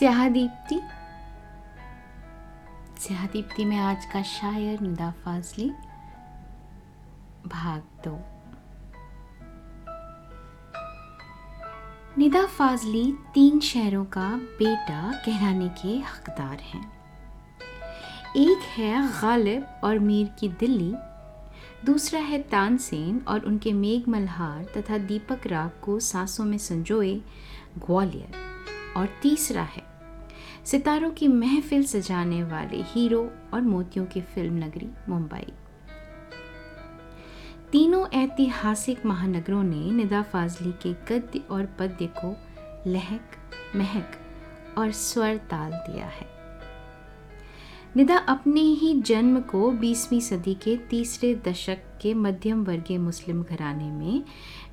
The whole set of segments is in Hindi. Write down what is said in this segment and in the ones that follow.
स्याह दीप्ति में आज का शायर निदा फाजली। भाग दो। निदा फाजली तीन शहरों का बेटा कहलाने के हकदार हैं। एक है गालिब और मीर की दिल्ली, दूसरा है तानसेन और उनके मेघ मल्हार तथा दीपक राग को सांसों में संजोए ग्वालियर। और तीसरा है, सितारों की महफिल सजाने वाले हीरो और मोतियों की फ़िल्म नगरी मुंबई। तीनों ऐतिहासिक महानगरों ने निदा फाजली के गद्य और पद्य को लहक, महक और स्वर ताल दिया है। निदा अपने ही जन्म को 20वीं सदी के तीसरे दशक के मध्यम वर्गीय मुस्लिम घराने में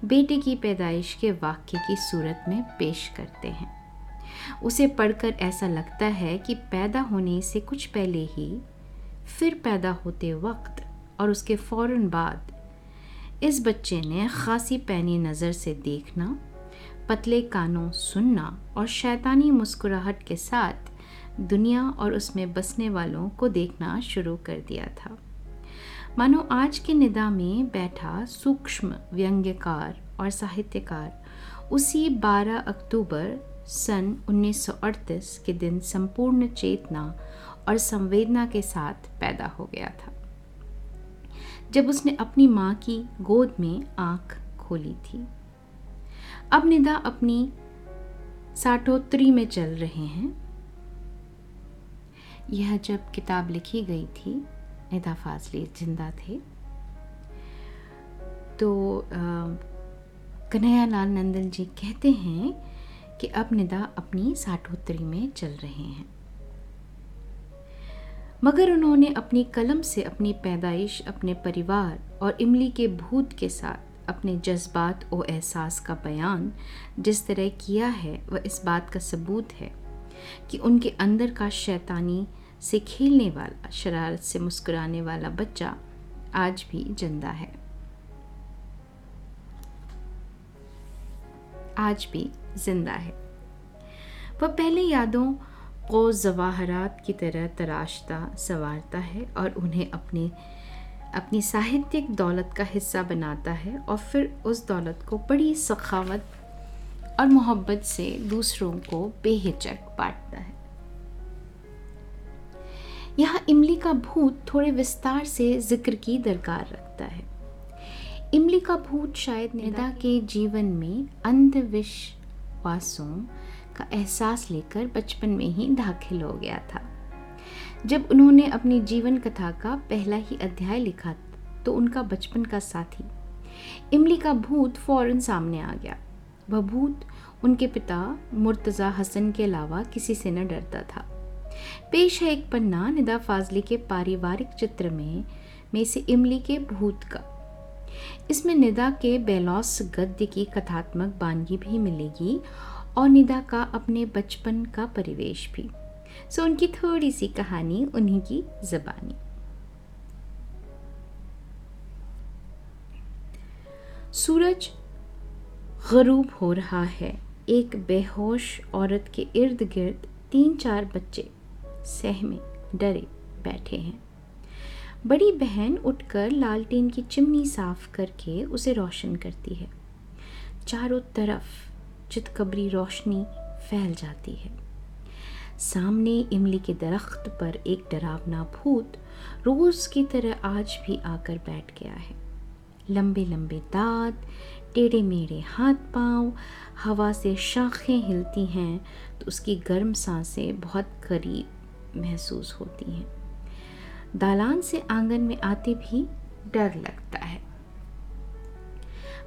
बेटे की पैदाइश के वाक्य की सूरत में पेश करते हैं। उसे पढ़कर ऐसा लगता है कि पैदा होने से कुछ पहले ही, फिर पैदा होते वक्त और उसके फ़ौरन बाद, इस बच्चे ने खासी पैनी नज़र से देखना, पतले कानों सुनना और शैतानी मुस्कुराहट के साथ दुनिया और उसमें बसने वालों को देखना शुरू कर दिया था। मानो आज के निदा में बैठा सूक्ष्म व्यंग्यकार और साहित्यकार उसी 12 अक्टूबर सन 1938 के दिन संपूर्ण चेतना और संवेदना के साथ पैदा हो गया था। जब उसने अपनी माँ की गोद में आँख खोली थी। अब निदा अपनी साठोत्तरी में चल रहे हैं। यह जब किताब लिखी गई थी, निदा फाजली ज़िंदा थे। तो कन्हैया लाल नंदन जी कहते हैं कि अब निदा अपनी साठोत्तरी में चल रहे हैं। मगर उन्होंने अपनी कलम से अपनी पैदाइश, अपने परिवार और इमली के भूत के साथ अपने जज्बात और एहसास का बयान जिस तरह किया है, वह इस बात का सबूत है कि उनके अंदर का शैतानी से खेलने वाला, शरारत से मुस्कुराने वाला बच्चा आज भी ज़िंदा है। आज भी ज़िंदा है। वह पहले यादों को जवाहरात की तरह तराशता, संवारता है और उन्हें अपने, अपनी साहित्यिक दौलत का हिस्सा बनाता है और फिर उस दौलत को बड़ी सखावत और मोहब्बत से दूसरों को बेहिचक बांटता है। यहाँ इमली का भूत थोड़े विस्तार से ज़िक्र की दरकार रखता है। इमली का भूत शायद निदा के जीवन में अंधविश्वासों का एहसास लेकर बचपन में ही दाखिल हो गया था। जब उन्होंने अपनी जीवन कथा का पहला ही अध्याय लिखा तो उनका बचपन का साथी इमली का भूत फ़ौरन सामने आ गया। वह भूत उनके पिता मुर्तज़ा हसन के अलावा किसी से न डरता था। पेश है एक पन्ना निदा फाजली के पारिवारिक चित्र में में से इमली के भूत का। इसमें निदा के बेलौस गद्य की कथात्मक बानगी भी मिलेगी और निदा का अपने बचपन का परिवेश भी। सो उनकी थोड़ी सी कहानी, उन्हीं की जबानी। सूरज गरूब हो रहा है। एक बेहोश औरत के इर्द गिर्द तीन चार बच्चे सहमे डरे बैठे हैं। बड़ी बहन उठकर लालटेन की चिमनी साफ़ करके उसे रोशन करती है। चारों तरफ़ चितकबरी रोशनी फैल जाती है। सामने इमली के दरख्त पर एक डरावना भूत रोज़ की तरह आज भी आकर बैठ गया है। लंबे लंबे दांत टेढ़े मेढ़े हाथ पाँव, हवा से शाखें हिलती हैं तो उसकी गर्म साँसें बहुत करीब महसूस होती हैं। दालान से आँगन में आते भी डर लगता है।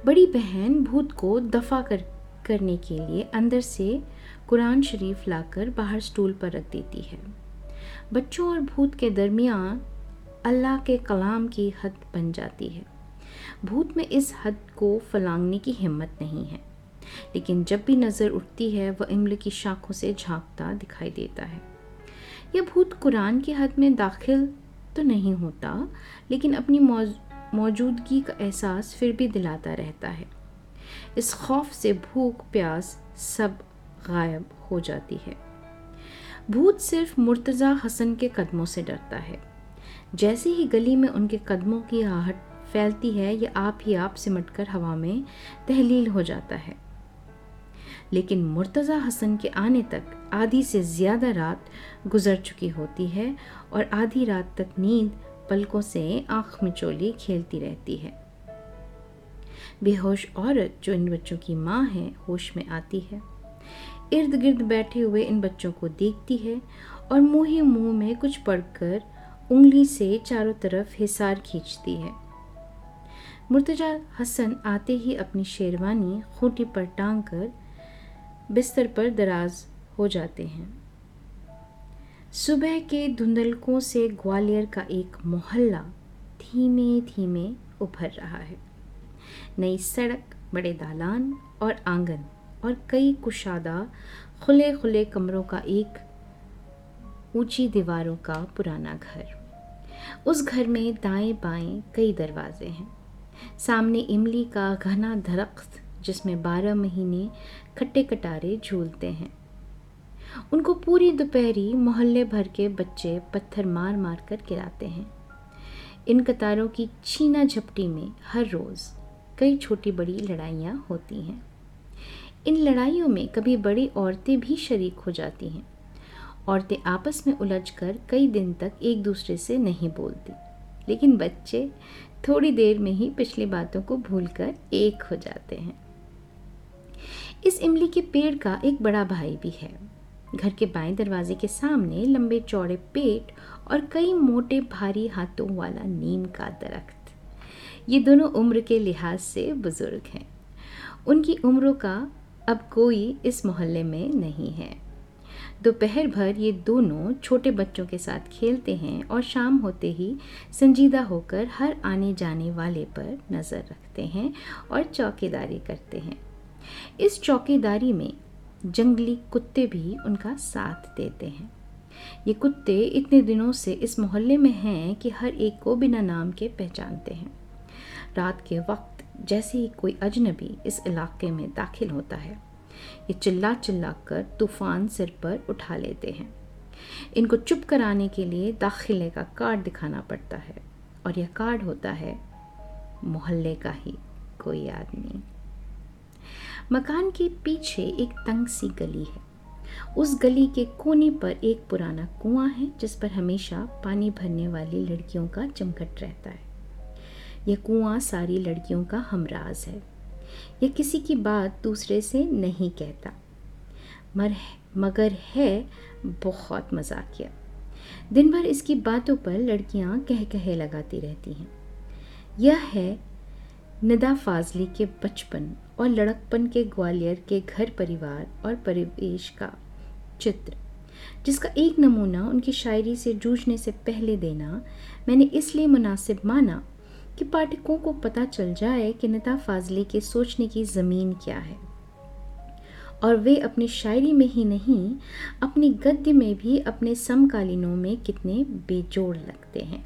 बड़ी बहन भूत को दफ़ा कर, करने के लिए अंदर से कुरान शरीफ लाकर बाहर स्टूल पर रख देती है। बच्चों और भूत के दरमियान अल्लाह के कलाम की हद बन जाती है। भूत में इस हद को फलांगने की हिम्मत नहीं है, लेकिन जब भी नज़र उठती है, वह इमल की शाखों से झांकता दिखाई देता है। यह भूत कुरान की हद में दाखिल तो नहीं होता, लेकिन अपनी मौजूदगी का एहसास फिर भी दिलाता रहता है। इस खौफ से भूख, प्यास सब गायब हो जाती है। भूत सिर्फ़ मुर्तज़ा हसन के कदमों से डरता है। जैसे ही गली में उनके कदमों की आहट फैलती है यह आप ही आप सिमटकर हवा में तहलील हो जाता है। लेकिन मुर्तज़ा हसन के आने तक आधी से ज़्यादा रात गुजर चुकी होती है और आधी रात तक नींद पलकों से आँख मिचोली खेलती रहती है। बेहोश औरत जो इन बच्चों की माँ है, होश में आती है। इर्द गिर्द बैठे हुए इन बच्चों को देखती है और मुँह ही मुँह में कुछ पढ़कर उंगली से चारों तरफ़ हिसार खींचती है। मुर्तजा हसन आते ही अपनी शेरवानी खूंटी पर टांग कर बिस्तर पर दराज हो जाते हैं। सुबह के धुंधलकों से ग्वालियर का एक मोहल्ला धीमे धीमे उभर रहा है। नई सड़क, बड़े दालान और आँगन और कई कुशादा खुले खुले कमरों का एक ऊँची दीवारों का पुराना घर। उस घर में दाएँ बाएँ कई दरवाजे हैं। सामने इमली का घना दरख्त जिसमें बारह महीने खट्टे कटारे झूलते हैं। उनको पूरी दोपहरी मोहल्ले भर के बच्चे पत्थर मार मार कर गिराते हैं। इन कतारों की छीना झपटी में हर रोज़ कई छोटी बड़ी लड़ाइयाँ होती हैं। इन लड़ाइयों में कभी बड़ी औरतें भी शरीक हो जाती हैं। औरतें आपस में उलझकर कई दिन तक एक दूसरे से नहीं बोलती। लेकिन बच्चे थोड़ी देर में ही पिछली बातों को भूलकर एक हो जाते हैं। इस इमली के पेड़ का एक बड़ा भाई भी है। घर के बाएँ दरवाजे के सामने लंबे चौड़े पेट और कई मोटे भारी हाथों वाला नीम का दरख्त। ये दोनों उम्र के लिहाज से बुज़ुर्ग हैं। उनकी उम्रों का अब कोई इस मोहल्ले में नहीं है। दोपहर भर ये दोनों छोटे बच्चों के साथ खेलते हैं और शाम होते ही संजीदा होकर हर आने जाने वाले पर नज़र रखते हैं और चौकीदारी करते हैं। इस चौकीदारी में जंगली कुत्ते भी उनका साथ देते हैं। ये कुत्ते इतने दिनों से इस मोहल्ले में हैं कि हर एक को बिना नाम के पहचानते हैं। रात के वक्त जैसे ही कोई अजनबी इस इलाके में दाखिल होता है, ये चिल्ला चिल्ला कर तूफ़ान सिर पर उठा लेते हैं। इनको चुप कराने के लिए दाखिले का कार्ड दिखाना पड़ता है और यह कार्ड होता है, मोहल्ले का ही कोई आदमी। मकान के पीछे एक तंग सी गली है। उस गली के कोने पर एक पुराना कुआँ है, जिस पर हमेशा पानी भरने वाली लड़कियों का चमकट रहता है। यह कुआँ सारी लड़कियों का हमराज है। यह किसी की बात दूसरे से नहीं कहता। मर मगर है बहुत मजाकिया दिन भर इसकी बातों पर लड़कियाँ कह कहे लगाती रहती हैं। यह है निदा फाजली के बचपन और लड़कपन के ग्वालियर के घर परिवार और परिवेश का चित्र, जिसका एक नमूना उनकी शायरी से जूझने से पहले देना, मैंने इसलिए मुनासिब माना कि पाठकों को पता चल जाए कि निदा फाजली के सोचने की ज़मीन क्या है। और वे अपनी शायरी में ही नहीं, अपनी गद्य में भी अपने समकालीनों में कितने बेजोड़ लगते हैं।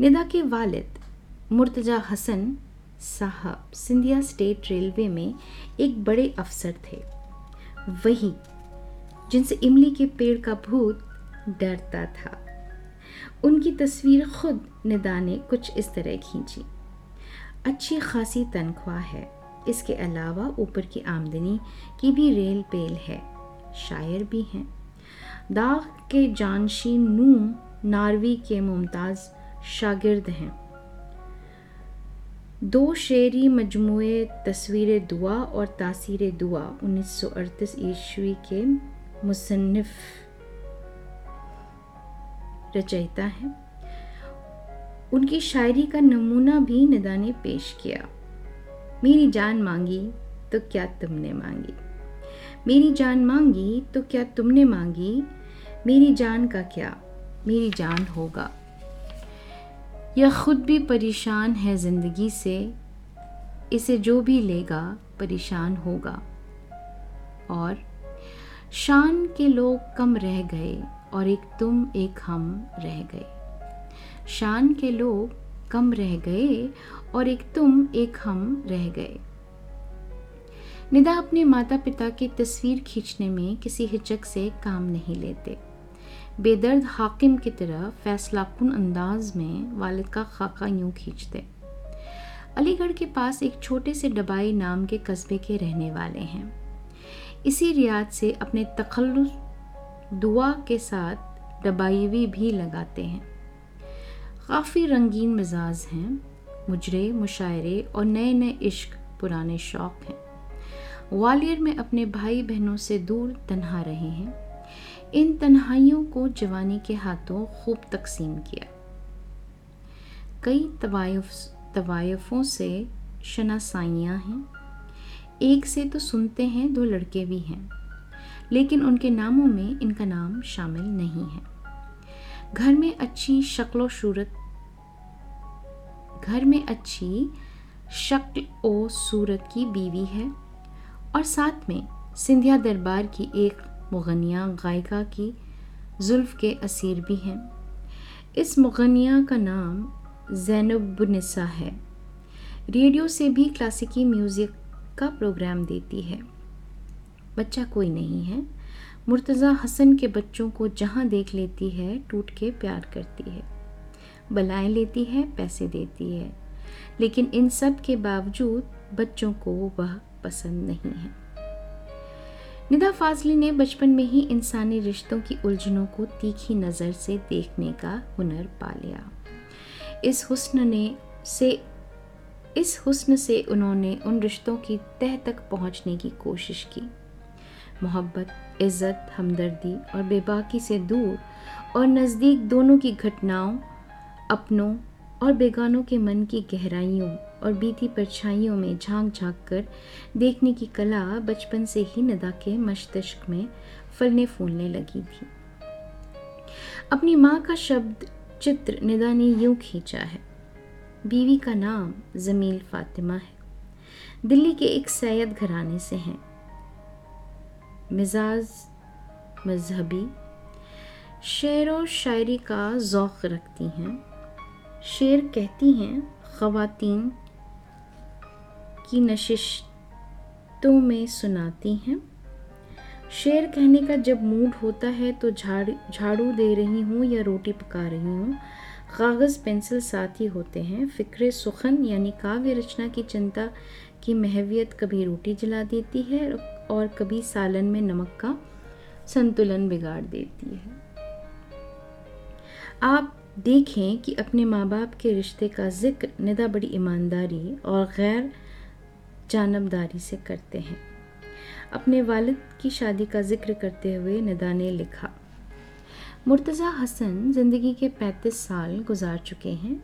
निदा के वालिद मुर्तजा हसन साहब सिंधिया स्टेट रेलवे में एक बड़े अफसर थे। वही जिनसे इमली के पेड़ का भूत डरता था, उनकी तस्वीर खुद निदा ने कुछ इस तरह खींची। अच्छी खासी तनख्वाह है। इसके अलावा ऊपर की आमदनी की भी रेल पेल है। शायर भी हैं। दाग के जानशी नूम नारवी के मुमताज़ शागिर्द हैं। दो शेरी मजमू तस्वीर दुआ और तासीर दुआ 1938 ईस्वी के मुसन्फ़ रचयिता हैं। उनकी शायरी का नमूना भी निदा ने पेश किया। मेरी जान मांगी तो क्या तुमने मांगी? मेरी जान मांगी तो क्या तुमने मांगी? मेरी जान का क्या? मेरी जान होगा। यह खुद भी परेशान है ज़िंदगी से, इसे जो भी लेगा, परेशान होगा। और, शान के लोग कम रह गए और एक तुम, एक हम रह गए। शान के लोग कम रह गए और एक तुम, एक हम रह गए। निदा अपने माता पिता की तस्वीर खींचने में किसी हिचक से काम नहीं लेते। बेदर्द हाकिम की तरह फैसला कन अंदाज में वालिद का खाका यूँ खींचते। अलीगढ़ के पास एक छोटे से डबाई नाम के कस्बे के रहने वाले हैं। इसी रियाज से अपने तखल्लुस दुआ के साथ डबाईवी भी लगाते हैं। काफ़ी रंगीन मिजाज हैं, मुजरे, मुशायरे और नए नए इश्क, पुराने शौक हैं। ग्वालियर में अपने भाई बहनों से दूर तन्हा रहे हैं। इन तन्हाइयों को जवानी के हाथों खूब तकसीम किया। कई तवायफ, तवायफों से शनासाइयाँ हैं। एक से तो सुनते हैं, दो लड़के भी हैं। लेकिन उनके नामों में इनका नाम शामिल नहीं है। घर में अच्छी शक्ल सूरत, घर में अच्छी शक्ल और सूरत की बीवी है। और साथ में सिंधिया दरबार की एक मुगनिया गायिका की जुल्फ के असीर भी हैं। इस मुगनिया का नाम जैनबनिसा है। रेडियो से भी क्लासिकी म्यूज़िक का प्रोग्राम देती है। बच्चा कोई नहीं है। मुर्तज़ा हसन के बच्चों को जहाँ देख लेती है, टूट के प्यार करती है। बलाएँ लेती है, पैसे देती है। लेकिन इन सब के बावजूद बच्चों को वह पसंद नहीं है। निदा फाजली ने बचपन में ही इंसानी रिश्तों की उलझनों को तीखी नज़र से देखने का हुनर पा लिया। इस हुस्न ने से, इस हुस्न से उन्होंने उन रिश्तों की तह तक पहुँचने की कोशिश की। मोहब्बत, इज़्ज़त, हमदर्दी और बेबाकी से दूर और नज़दीक दोनों की घटनाओं, अपनों और बेगानों के मन की गहराइयों और बीती परछाइयों में झाँक झाँक कर देखने की कला बचपन से ही नदा के मस्तिष्क में फलने फूलने लगी थी। अपनी माँ का शब्द चित्र निदा ने यूँ खींचा है। बीवी का नाम जमील फातिमा है। दिल्ली के एक सैयद घराने से हैं। मिजाज मजहबी शेर व शायरी का ज़ौक़ रखती हैं। शेर कहती हैं, ख़वातीन की नशिशतों में सुनाती हैं। शेर कहने का जब मूड होता है तो झाड़, झाड़ू दे रही हूँ या रोटी पका रही हूँ। कागज़, पेंसिल साथ ही होते हैं। फ़िक्र सुखन यानी काव्य रचना की चिंता की महवियत कभी रोटी जला देती है और कभी सालन में नमक का संतुलन बिगाड़ देती है। आप देखें कि अपने माँ बाप के रिश्ते का ज़िक्र, निदा बड़ी ईमानदारी और गैर जानबदारी से करते हैं। अपने वालिद की शादी का ज़िक्र करते हुए निदा ने लिखा, मुर्तज़ा हसन ज़िंदगी के 35 साल गुजार चुके हैं।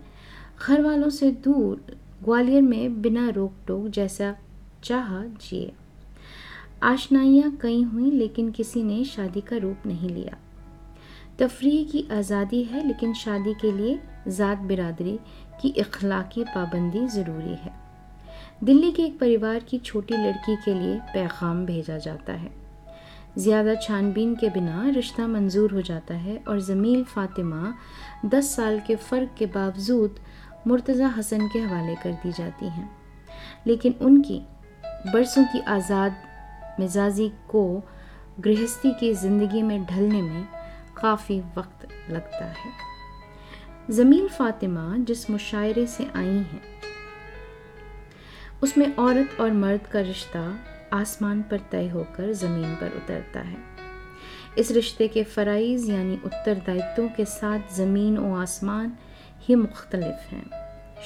घर वालों से दूर, ग्वालियर में बिना रोक टोक जैसा चाह जिए। आशनाइयाँ कई हुई, लेकिन किसी ने शादी का रूप नहीं लिया। तफरी की आज़ादी है, लेकिन शादी के लिए ज़ात बिरादरी की इखलाकी पाबंदी ज़रूरी है। दिल्ली के एक परिवार की छोटी लड़की के लिए पैगाम भेजा जाता है। ज़्यादा छानबीन के बिना रिश्ता मंजूर हो जाता है और ज़मील फ़ातिमा दस साल के फ़र्क के बावजूद मुर्तज़ा हसन के हवाले कर दी जाती हैं। लेकिन उनकी बरसों की आज़ाद मिजाजी को गृहस्थी की ज़िंदगी में ढलने में काफ़ी वक्त लगता है। ज़मील फ़ातिमा जिस मुशायरे से आई हैं उसमें औरत और मर्द का रिश्ता आसमान पर तय होकर ज़मीन पर उतरता है। इस रिश्ते के फ़राइज़ यानी उत्तरदायित्वों के साथ ज़मीन और आसमान ही मुख्तलफ हैं।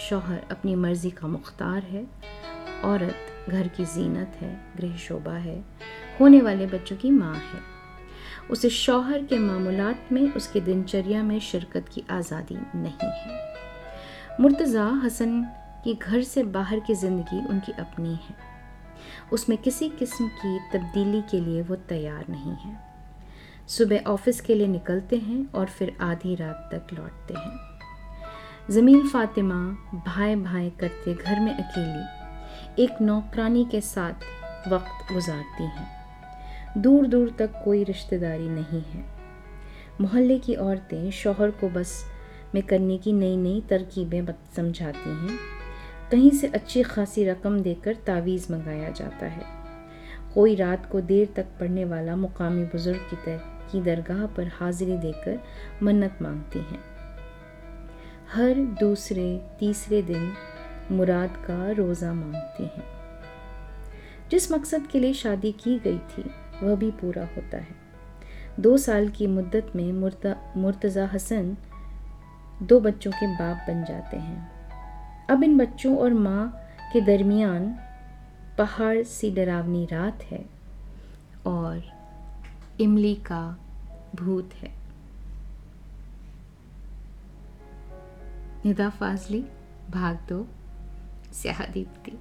शौहर अपनी मर्ज़ी का मुख्तार है, औरत घर की जीनत है, गृह शोभा है, होने वाले बच्चों की माँ है। उसे शौहर के मामूलात में, उसके दिनचर्या में शिरकत की आज़ादी नहीं है। मुर्तज़ा हसन की घर से बाहर की ज़िंदगी उनकी अपनी है। उसमें किसी किस्म की तब्दीली के लिए वो तैयार नहीं है। सुबह ऑफ़िस के लिए निकलते हैं और फिर आधी रात तक लौटते हैं। ज़मीन फ़ातिमा भाई भाई करते घर में अकेली, एक नौकरानी के साथ वक्त गुजारती हैं। दूर दूर तक कोई रिश्तेदारी नहीं है। मोहल्ले की औरतें शोहर को बस में करने की नई नई तरकीबें समझाती हैं। कहीं से अच्छी खासी रकम देकर तावीज़ मंगाया जाता है। कोई रात को देर तक पढ़ने वाला मुकामी बुज़ुर्ग की तर, की दरगाह पर हाजिरी देकर मन्नत मांगती हैं। हर दूसरे तीसरे दिन मुराद का रोज़ा मांगती हैं। जिस मकसद के लिए शादी की गई थी वह भी पूरा होता है। दो साल की मुद्दत में मुर्तज़ा हसन दो बच्चों के बाप बन जाते हैं। अब इन बच्चों और माँ के दरमियान पहाड़ सी डरावनी रात है और इमली का भूत है। निदा फाजली, भाग दो, स्याह दीप्ति।